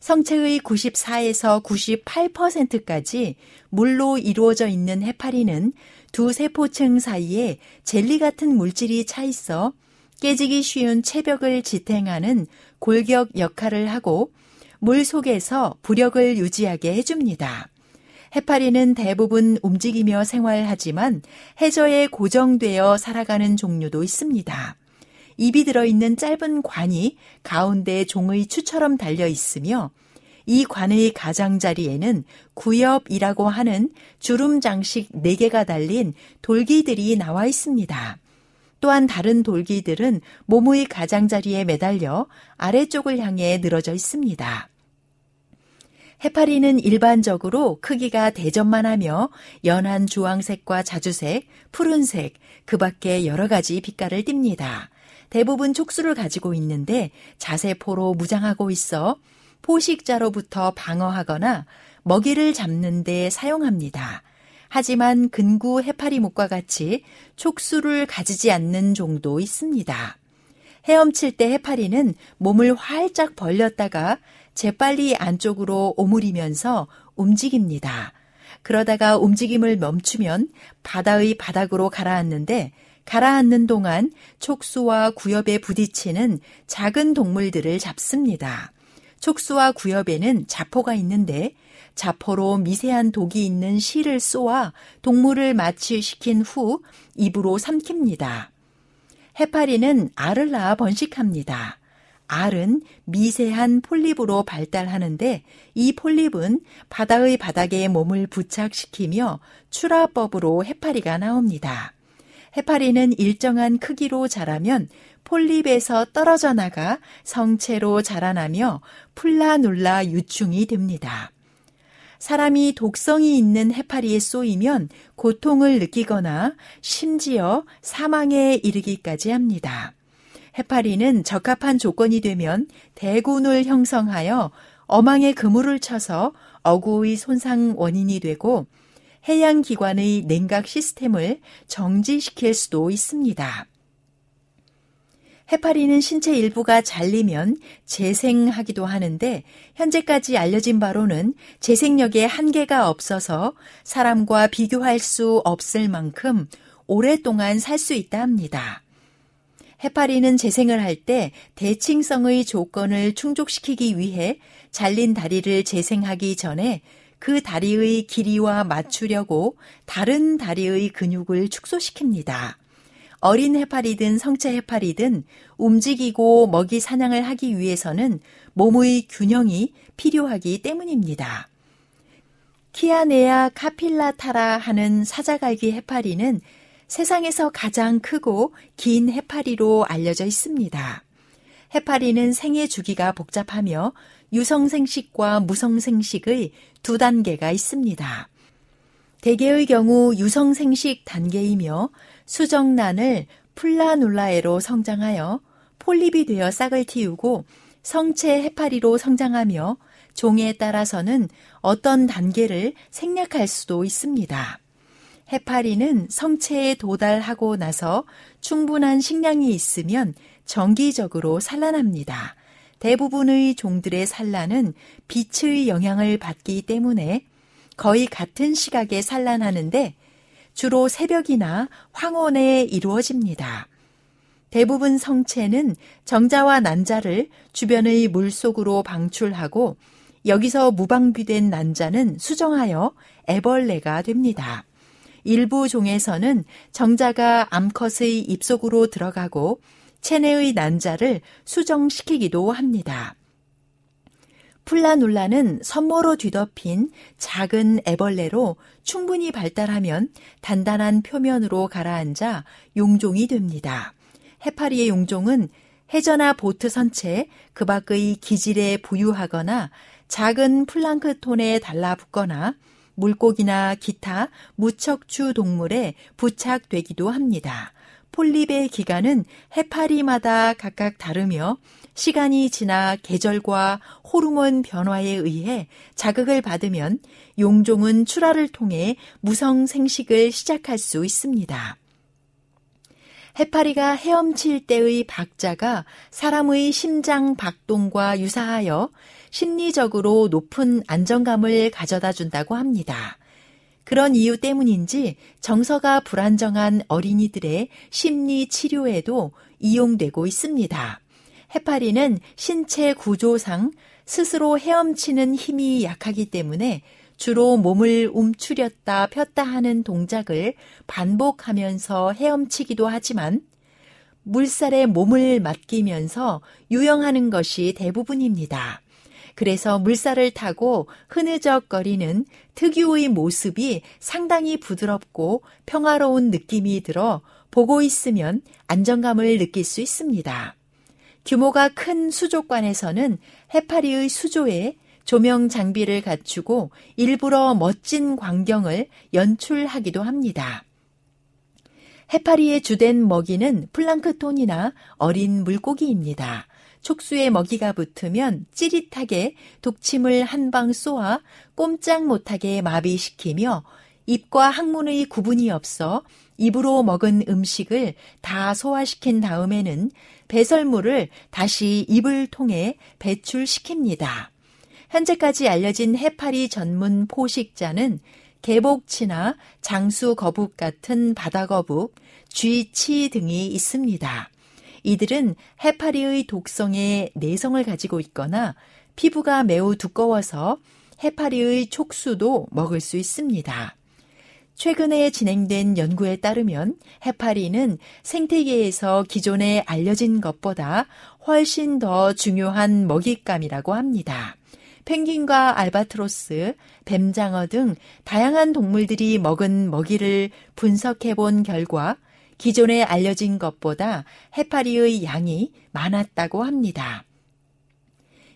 성체의 94에서 98%까지 물로 이루어져 있는 해파리는 두 세포층 사이에 젤리 같은 물질이 차 있어 깨지기 쉬운 체벽을 지탱하는 골격 역할을 하고 물 속에서 부력을 유지하게 해줍니다. 해파리는 대부분 움직이며 생활하지만 해저에 고정되어 살아가는 종류도 있습니다. 입이 들어있는 짧은 관이 가운데 종의 추처럼 달려 있으며 이 관의 가장자리에는 구엽이라고 하는 주름 장식 4개가 달린 돌기들이 나와 있습니다. 또한 다른 돌기들은 몸의 가장자리에 매달려 아래쪽을 향해 늘어져 있습니다. 해파리는 일반적으로 크기가 대접만 하며 연한 주황색과 자주색, 푸른색, 그 밖에 여러 가지 빛깔을 띱니다. 대부분 촉수를 가지고 있는데 자세포로 무장하고 있어 포식자로부터 방어하거나 먹이를 잡는 데 사용합니다. 하지만 근구 해파리목과 같이 촉수를 가지지 않는 종도 있습니다. 헤엄칠 때 해파리는 몸을 활짝 벌렸다가 재빨리 안쪽으로 오므리면서 움직입니다. 그러다가 움직임을 멈추면 바다의 바닥으로 가라앉는데 가라앉는 동안 촉수와 구엽에 부딪히는 작은 동물들을 잡습니다. 촉수와 구엽에는 자포가 있는데 자포로 미세한 독이 있는 실을 쏘아 동물을 마취시킨 후 입으로 삼킵니다. 해파리는 알을 낳아 번식합니다. 알은 미세한 폴립으로 발달하는데 이 폴립은 바다의 바닥에 몸을 부착시키며 출아법으로 해파리가 나옵니다. 해파리는 일정한 크기로 자라면 폴립에서 떨어져 나가 성체로 자라나며 플라눌라 유충이 됩니다. 사람이 독성이 있는 해파리에 쏘이면 고통을 느끼거나 심지어 사망에 이르기까지 합니다. 해파리는 적합한 조건이 되면 대군을 형성하여 어망에 그물을 쳐서 어구의 손상 원인이 되고 해양기관의 냉각 시스템을 정지시킬 수도 있습니다. 해파리는 신체 일부가 잘리면 재생하기도 하는데 현재까지 알려진 바로는 재생력에 한계가 없어서 사람과 비교할 수 없을 만큼 오랫동안 살 수 있다 합니다. 해파리는 재생을 할 때 대칭성의 조건을 충족시키기 위해 잘린 다리를 재생하기 전에 그 다리의 길이와 맞추려고 다른 다리의 근육을 축소시킵니다. 어린 해파리든 성체 해파리든 움직이고 먹이 사냥을 하기 위해서는 몸의 균형이 필요하기 때문입니다. 키아네아 카필라타라 하는 사자갈기 해파리는 세상에서 가장 크고 긴 해파리로 알려져 있습니다. 해파리는 생애 주기가 복잡하며 유성생식과 무성생식의 두 단계가 있습니다. 대개의 경우 유성생식 단계이며 수정란을 플라놀라에로 성장하여 폴립이 되어 싹을 틔우고 성체 해파리로 성장하며 종에 따라서는 어떤 단계를 생략할 수도 있습니다. 해파리는 성체에 도달하고 나서 충분한 식량이 있으면 정기적으로 산란합니다. 대부분의 종들의 산란은 빛의 영향을 받기 때문에 거의 같은 시각에 산란하는데 주로 새벽이나 황혼에 이루어집니다. 대부분 성체는 정자와 난자를 주변의 물 속으로 방출하고 여기서 무방비된 난자는 수정하여 애벌레가 됩니다. 일부 종에서는 정자가 암컷의 입속으로 들어가고 체내의 난자를 수정시키기도 합니다. 플라놀라는 선모로 뒤덮인 작은 애벌레로 충분히 발달하면 단단한 표면으로 가라앉아 용종이 됩니다. 해파리의 용종은 해저나 보트 선체 그 밖의 기질에 부유하거나 작은 플랑크톤에 달라붙거나 물고기나 기타 무척추 동물에 부착되기도 합니다. 폴립의 기간은 해파리마다 각각 다르며 시간이 지나 계절과 호르몬 변화에 의해 자극을 받으면 용종은 출하를 통해 무성 생식을 시작할 수 있습니다. 해파리가 헤엄칠 때의 박자가 사람의 심장 박동과 유사하여 심리적으로 높은 안정감을 가져다 준다고 합니다. 그런 이유 때문인지 정서가 불안정한 어린이들의 심리 치료에도 이용되고 있습니다. 해파리는 신체 구조상 스스로 헤엄치는 힘이 약하기 때문에 주로 몸을 움츠렸다 폈다 하는 동작을 반복하면서 헤엄치기도 하지만 물살에 몸을 맡기면서 유영하는 것이 대부분입니다. 그래서 물살을 타고 흐느적거리는 특유의 모습이 상당히 부드럽고 평화로운 느낌이 들어 보고 있으면 안정감을 느낄 수 있습니다. 규모가 큰 수족관에서는 해파리의 수조에 조명 장비를 갖추고 일부러 멋진 광경을 연출하기도 합니다. 해파리의 주된 먹이는 플랑크톤이나 어린 물고기입니다. 촉수에 먹이가 붙으면 찌릿하게 독침을 한 방 쏘아 꼼짝 못하게 마비시키며 입과 항문의 구분이 없어 입으로 먹은 음식을 다 소화시킨 다음에는 배설물을 다시 입을 통해 배출시킵니다. 현재까지 알려진 해파리 전문 포식자는 개복치나 장수 거북 같은 바다 거북, 쥐치 등이 있습니다. 이들은 해파리의 독성에 내성을 가지고 있거나 피부가 매우 두꺼워서 해파리의 촉수도 먹을 수 있습니다. 최근에 진행된 연구에 따르면 해파리는 생태계에서 기존에 알려진 것보다 훨씬 더 중요한 먹잇감이라고 합니다. 펭귄과 알바트로스, 뱀장어 등 다양한 동물들이 먹은 먹이를 분석해 본 결과 기존에 알려진 것보다 해파리의 양이 많았다고 합니다.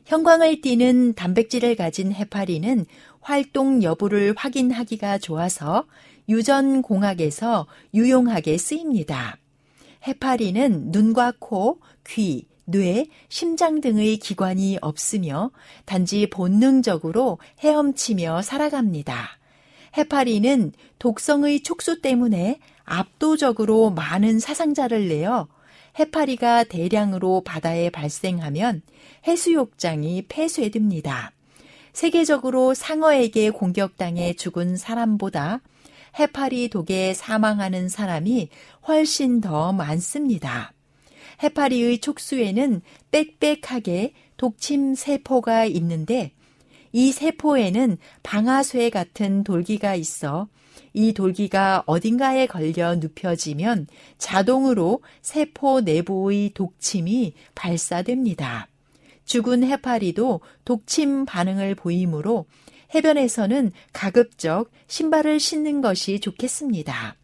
형광을 띠는 단백질을 가진 해파리는 활동 여부를 확인하기가 좋아서 유전 공학에서 유용하게 쓰입니다. 해파리는 눈과 코, 귀, 뇌, 심장 등의 기관이 없으며 단지 본능적으로 헤엄치며 살아갑니다. 해파리는 독성의 촉수 때문에 압도적으로 많은 사상자를 내어 해파리가 대량으로 바다에 발생하면 해수욕장이 폐쇄됩니다. 세계적으로 상어에게 공격당해 죽은 사람보다 해파리 독에 사망하는 사람이 훨씬 더 많습니다. 해파리의 촉수에는 빽빽하게 독침 세포가 있는데 이 세포에는 방아쇠 같은 돌기가 있어 이 돌기가 어딘가에 걸려 눕혀지면 자동으로 세포 내부의 독침이 발사됩니다. 죽은 해파리도 독침 반응을 보이므로 해변에서는 가급적 신발을 신는 것이 좋겠습니다.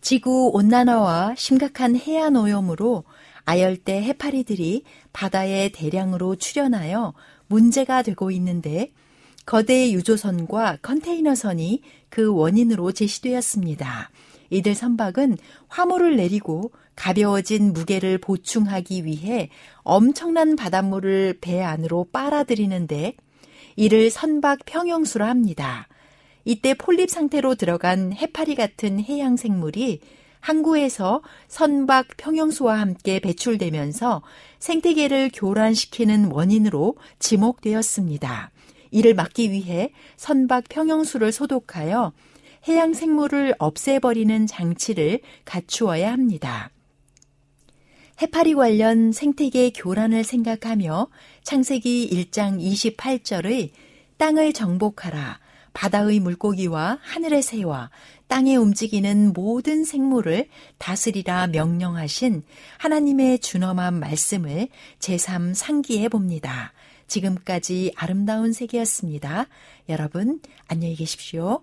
지구 온난화와 심각한 해안 오염으로 아열대 해파리들이 바다에 대량으로 출현하여 문제가 되고 있는데 거대 유조선과 컨테이너선이 그 원인으로 제시되었습니다. 이들 선박은 화물을 내리고 가벼워진 무게를 보충하기 위해 엄청난 바닷물을 배 안으로 빨아들이는데 이를 선박 평형수라 합니다. 이때 폴립 상태로 들어간 해파리 같은 해양 생물이 항구에서 선박 평형수와 함께 배출되면서 생태계를 교란시키는 원인으로 지목되었습니다. 이를 막기 위해 선박 평형수를 소독하여 해양 생물을 없애버리는 장치를 갖추어야 합니다. 해파리 관련 생태계 교란을 생각하며 창세기 1장 28절의 땅을 정복하라. 바다의 물고기와 하늘의 새와 땅에 움직이는 모든 생물을 다스리라 명령하신 하나님의 준엄한 말씀을 제3 상기해 봅니다. 지금까지 아름다운 세계였습니다. 여러분, 안녕히 계십시오.